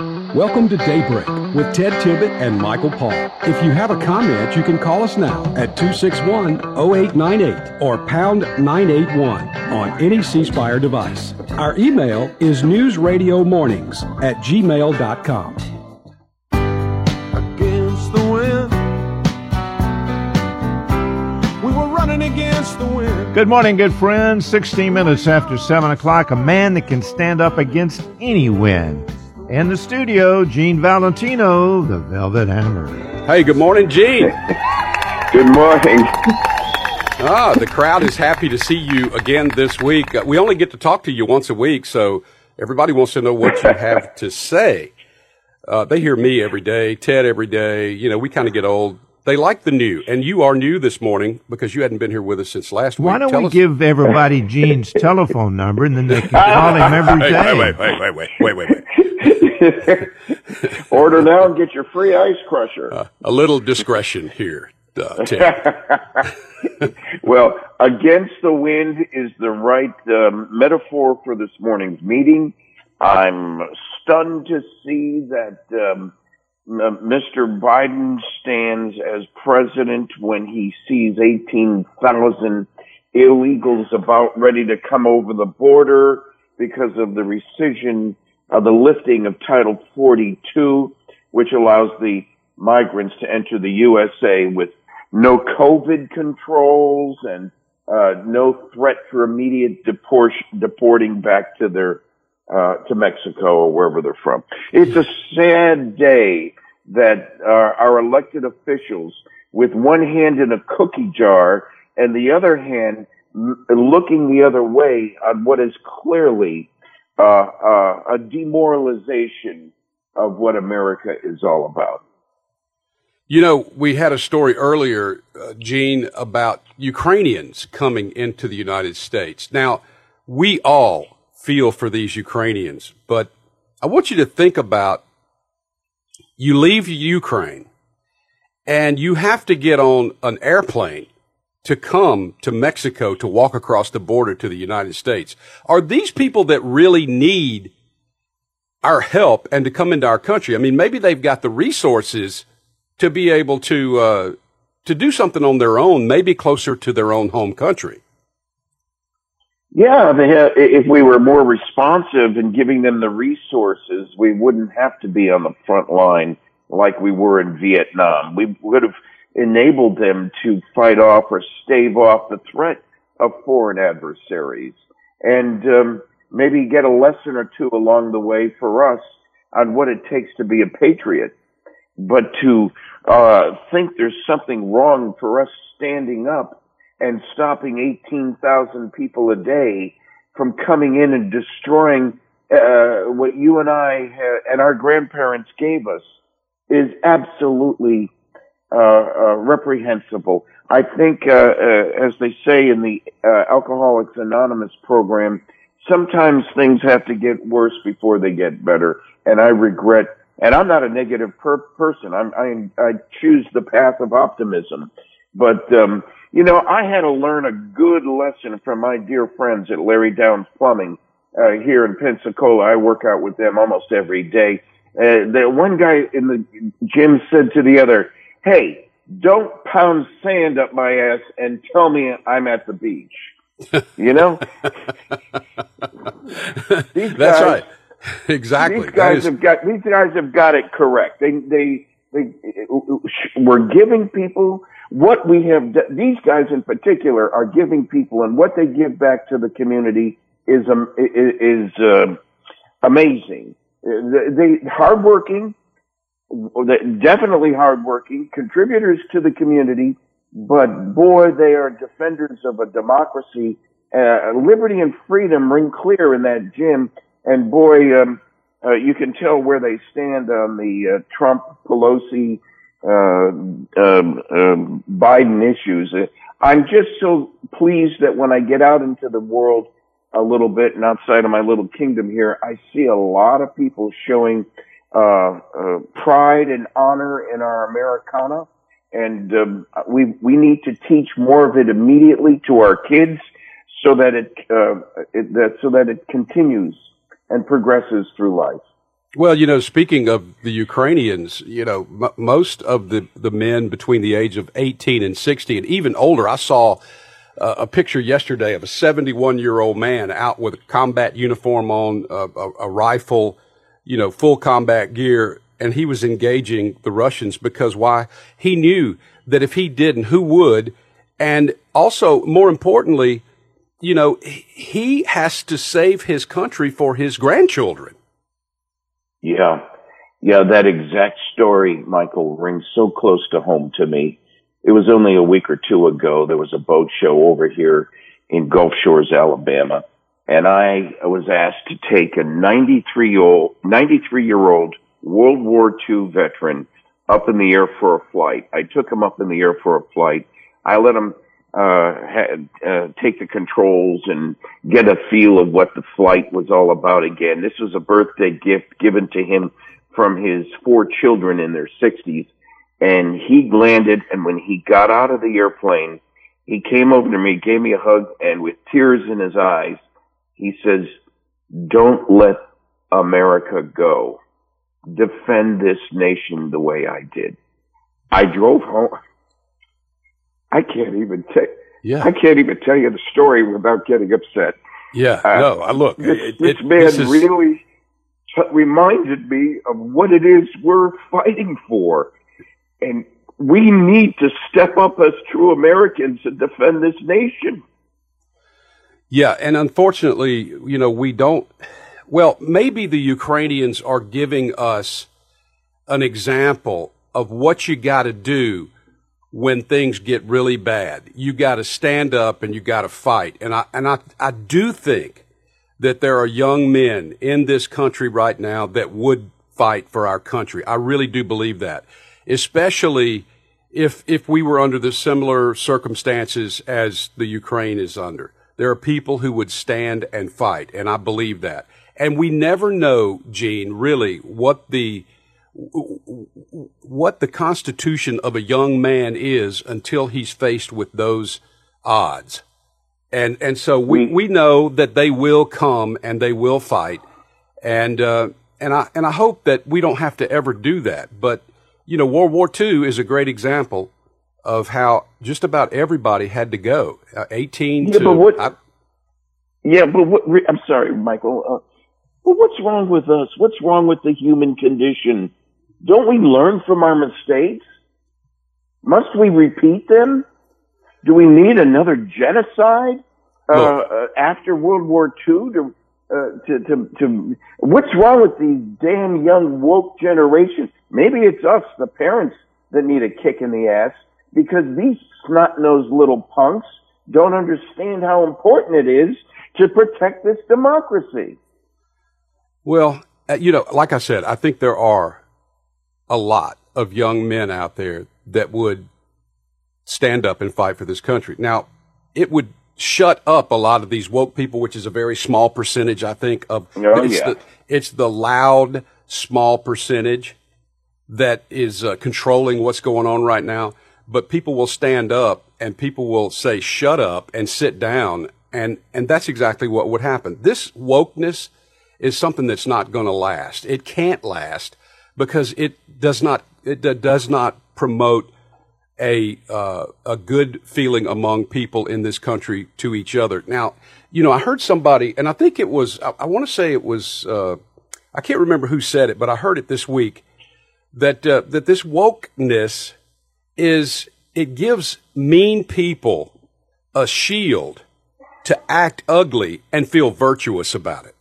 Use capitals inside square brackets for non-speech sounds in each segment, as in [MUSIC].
Welcome to Daybreak with Ted Tibbett and Michael Paul. If you have a comment, you can call us now at 261 0898 or pound 981 on any C Spire device. Our email is newsradiomornings at gmail.com. Against the wind. We were running against the wind. Good morning, good friends. 16 minutes after 7 o'clock, a man that can stand up against any wind. In the studio, Gene Valentino, the Velvet Hammer. Hey, good morning, Gene. Good morning. Ah, the crowd is happy to see you again this week. Uh, we only get to talk to you once a week, so everybody wants to know what you [LAUGHS] have to say. Uh, they hear me every day, Ted every day. You know, we kind of get old. They like the new, and you are new this morning because you hadn't been here with us since last week. Why don't Tell we us- give everybody Gene's telephone number and then they can call him [LAUGHS] every day? Hey, wait, wait, wait, wait, wait, wait, wait. [LAUGHS] Order now and get your free ice crusher. A little discretion here, uh, Ted. [LAUGHS] well, against the wind is the right um, metaphor for this morning's meeting. I'm stunned to see that um, Mr. Biden stands as president when he sees 18,000 illegals about ready to come over the border because of the rescission the lifting of Title 42, which allows the migrants to enter the USA with no COVID controls and uh, no threat for immediate deport- deporting back to their uh, to Mexico or wherever they're from. It's a sad day that uh, our elected officials, with one hand in a cookie jar and the other hand m- looking the other way on what is clearly uh, uh, a demoralization of what America is all about. You know, we had a story earlier, uh, Gene, about Ukrainians coming into the United States. Now, we all feel for these Ukrainians, but I want you to think about you leave Ukraine and you have to get on an airplane to come to Mexico to walk across the border to the United States. Are these people that really need our help and to come into our country? I mean, maybe they've got the resources to be able to uh, to do something on their own, maybe closer to their own home country. Yeah, if we were more responsive in giving them the resources, we wouldn't have to be on the front line like we were in Vietnam. We would have enabled them to fight off or stave off the threat of foreign adversaries and um, maybe get a lesson or two along the way for us on what it takes to be a patriot. But to uh, think there's something wrong for us standing up and stopping 18,000 people a day from coming in and destroying uh, what you and I and our grandparents gave us is absolutely reprehensible. I think, uh, uh, as they say in the uh, Alcoholics Anonymous program, sometimes things have to get worse before they get better. And I regret, and I'm not a negative per- person. I'm, I, I choose the path of optimism. But, um, you know, I had to learn a good lesson from my dear friends at Larry Downs Plumbing uh, here in Pensacola. I work out with them almost every day. Uh, the one guy in the gym said to the other, "Hey, don't pound sand up my ass and tell me I'm at the beach." you know, [LAUGHS] these That's guys, right. [LAUGHS] Exactly. These guys is- have got these guys have got it correct. They they they we're giving people what we have. These guys in particular are giving people, and what they give back to the community is um, is um amazing. Uh, They hardworking, they- definitely hardworking contributors to the community, but boy, they are defenders of a democracy. Uh, liberty and freedom ring clear in that gym, and boy, um, uh, you can tell where they stand on the uh, Trump, Pelosi, uh, um, um, Biden issues. Uh, I'm just so pleased that when I get out into the world a little bit and outside of my little kingdom here, I see a lot of people showing uh, uh, pride and honor in our Americana, and um, we we need to teach more of it immediately to our kids, so that it, uh, it that so that it continues and progresses through life. Well, you know, speaking of the Ukrainians, you know, m- most of the, the men between the age of 18 and 60 and even older, I saw uh, a picture yesterday of a 71 year old man out with a combat uniform on, uh, a, a rifle, you know, full combat gear, and he was engaging the Russians because why? He knew that if he didn't, who would? And also, more importantly, you know, he has to save his country for his grandchildren. Yeah. Yeah, that exact story, Michael, rings so close to home to me. It was only a week or two ago. There was a boat show over here in Gulf Shores, Alabama, and I was asked to take a 93 year old, 93 year old World War II veteran up in the air for a flight. I took him up in the air for a flight. I let him uh, had, uh, take the controls and get a feel of what the flight was all about again. This was a birthday gift given to him from his four children in their sixties. And he landed and when he got out of the airplane, he came over to me, gave me a hug and with tears in his eyes, he says, don't let America go. Defend this nation the way I did. I drove home. I can't even tell. Yeah. I can't even tell you the story without getting upset. Yeah. Uh, no. I look. This, it, this it, man this is... really reminded me of what it is we're fighting for, and we need to step up as true Americans and defend this nation. Yeah, and unfortunately, you know, we don't. Well, maybe the Ukrainians are giving us an example of what you got to do when things get really bad. You got to stand up and you got to fight. And I, and I, I do think that there are young men in this country right now that would fight for our country. I really do believe that, especially if, if we were under the similar circumstances as the Ukraine is under. There are people who would stand and fight, and I believe that. And we never know, Gene, really what the what the constitution of a young man is until he's faced with those odds. And, and so we, we know that they will come and they will fight. And, uh, and I, and I hope that we don't have to ever do that. But, you know, World War II is a great example of how just about everybody had to go. Uh, 18 yeah, to, but what, I, yeah, but what, I'm sorry, Michael. Uh, but what's wrong with us? What's wrong with the human condition? Don't we learn from our mistakes? Must we repeat them? Do we need another genocide uh, uh, after World War II to, uh, to, to, to, what's wrong with these damn young woke generation? Maybe it's us, the parents, that need a kick in the ass because these snot-nosed little punks don't understand how important it is to protect this democracy. Well, uh, you know, like I said, I think there are a lot of young men out there that would stand up and fight for this country. Now, it would shut up a lot of these woke people, which is a very small percentage, I think, of oh, it's, yeah. the, it's the loud, small percentage that is uh, controlling what's going on right now. But people will stand up and people will say, shut up and sit down. And, and that's exactly what would happen. This wokeness is something that's not going to last. It can't last because it does not it does not promote a uh, a good feeling among people in this country to each other. Now, you know, I heard somebody, and I think it was I, I want to say it was uh, I can't remember who said it, but I heard it this week that uh, that this wokeness is it gives mean people a shield to act ugly and feel virtuous about it.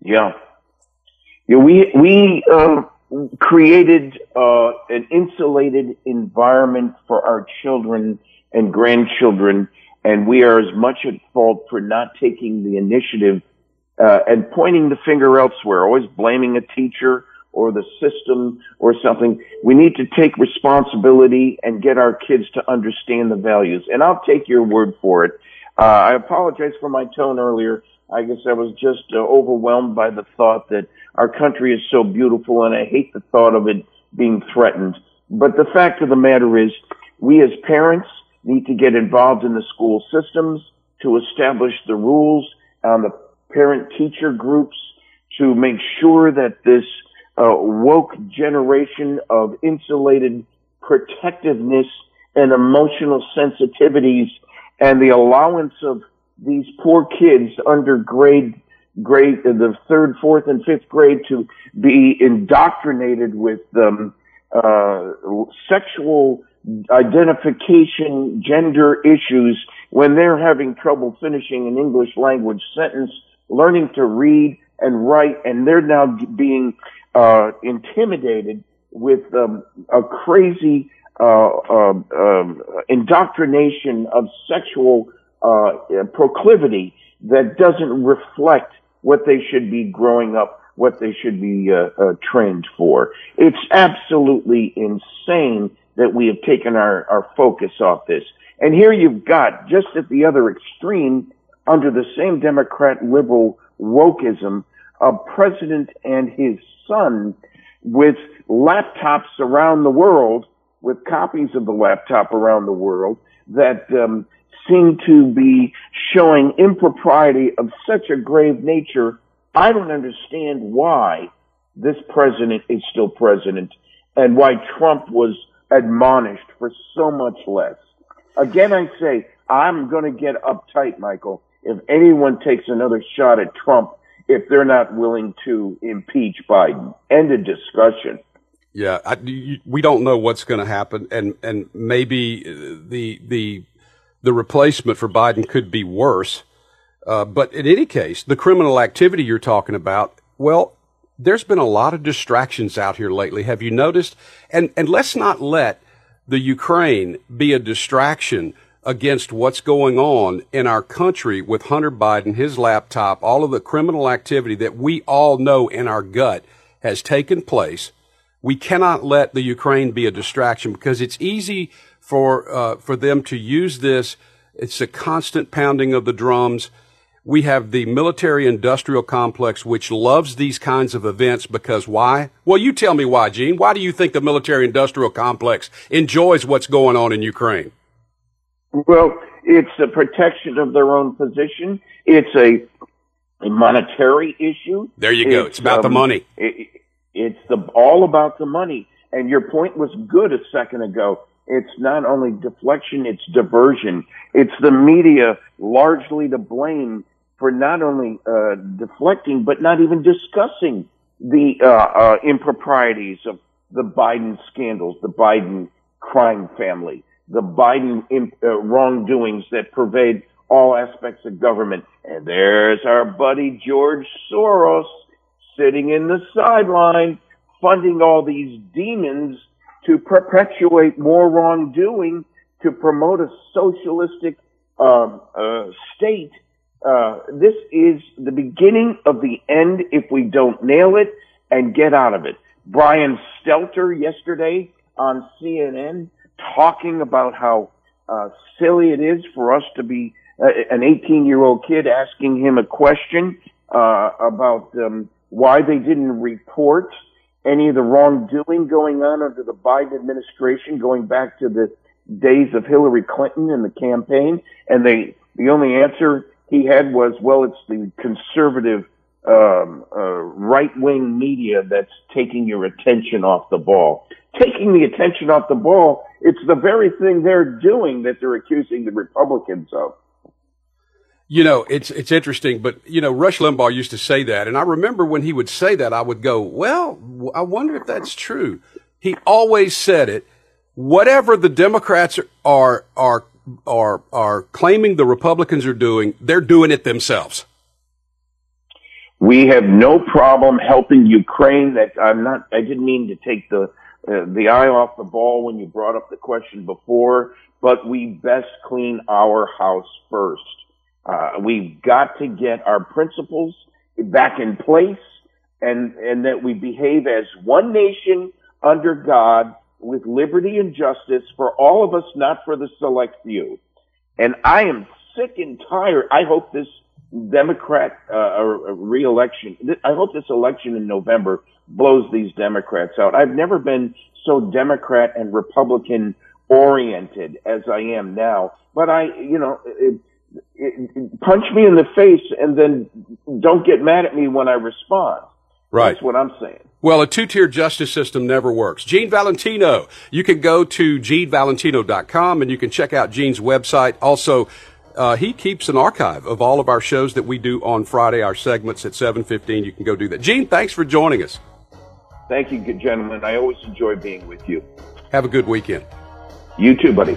Yeah, yeah, we we uh, created uh, an insulated environment for our children and grandchildren, and we are as much at fault for not taking the initiative uh, and pointing the finger elsewhere, always blaming a teacher or the system or something. We need to take responsibility and get our kids to understand the values. And I'll take your word for it. Uh, I apologize for my tone earlier. I guess I was just uh, overwhelmed by the thought that our country is so beautiful and I hate the thought of it being threatened. But the fact of the matter is we as parents need to get involved in the school systems to establish the rules on the parent teacher groups to make sure that this uh, woke generation of insulated protectiveness and emotional sensitivities and the allowance of these poor kids under grade grade the third, fourth, and fifth grade to be indoctrinated with um, uh, sexual identification, gender issues when they're having trouble finishing an English language sentence, learning to read and write, and they're now being uh, intimidated with um, a crazy uh, um, um, indoctrination of sexual uh, proclivity that doesn't reflect what they should be growing up, what they should be uh, uh, trained for. It's absolutely insane that we have taken our, our focus off this. And here you've got, just at the other extreme, under the same Democrat liberal wokeism, a president and his son with laptops around the world, with copies of the laptop around the world that um, seem to be showing impropriety of such a grave nature. I don't understand why this president is still president and why Trump was admonished for so much less. Again, I say, I'm going to get uptight, Michael, if anyone takes another shot at Trump if they're not willing to impeach Biden. End of discussion. Yeah, I, we don't know what's going to happen, and and maybe the the the replacement for Biden could be worse. Uh, but in any case, the criminal activity you're talking about, well, there's been a lot of distractions out here lately. Have you noticed? And and let's not let the Ukraine be a distraction against what's going on in our country with Hunter Biden, his laptop, all of the criminal activity that we all know in our gut has taken place. We cannot let the Ukraine be a distraction because it's easy for uh, for them to use this. It's a constant pounding of the drums. We have the military industrial complex, which loves these kinds of events because why? Well, you tell me why, Gene. Why do you think the military industrial complex enjoys what's going on in Ukraine? Well, it's a protection of their own position. It's a, a monetary issue. There you go. It's, it's about um, the money. It, it's the, all about the money. And your point was good a second ago. It's not only deflection, it's diversion. It's the media largely to blame for not only uh, deflecting, but not even discussing the uh, uh, improprieties of the Biden scandals, the Biden crime family, the Biden imp- uh, wrongdoings that pervade all aspects of government. And there's our buddy George Soros sitting in the sideline funding all these demons to perpetuate more wrongdoing, to promote a socialistic uh, uh, state. Uh, this is the beginning of the end if we don't nail it and get out of it. Brian Stelter yesterday on CNN talking about how uh, silly it is for us to be uh, an 18 year old kid asking him a question uh, about um, why they didn't report any of the wrongdoing going on under the Biden administration, going back to the days of Hillary Clinton and the campaign, and they the only answer he had was, well, it's the conservative um, uh, right wing media that's taking your attention off the ball. Taking the attention off the ball, it's the very thing they're doing that they're accusing the Republicans of. You know, it's it's interesting, but you know, Rush Limbaugh used to say that, and I remember when he would say that, I would go, "Well, I wonder if that's true." He always said it. Whatever the Democrats are are are are claiming the Republicans are doing, they're doing it themselves. We have no problem helping Ukraine. That I'm not. I didn't mean to take the uh, the eye off the ball when you brought up the question before, but we best clean our house first. Uh, we've got to get our principles back in place and, and that we behave as one nation under God with liberty and justice for all of us, not for the select few. And I am sick and tired. I hope this Democrat uh, reelection, I hope this election in November blows these Democrats out. I've never been so Democrat and Republican oriented as I am now. But I, you know, it, punch me in the face and then don't get mad at me when I respond. Right. That's what I'm saying. Well, a two-tier justice system never works. Gene Valentino. You can go to genevalentino.com and you can check out Gene's website. Also, uh, he keeps an archive of all of our shows that we do on Friday, our segments at 7.15. You can go do that. Gene, thanks for joining us. Thank you, good gentlemen. I always enjoy being with you. Have a good weekend. You too, buddy.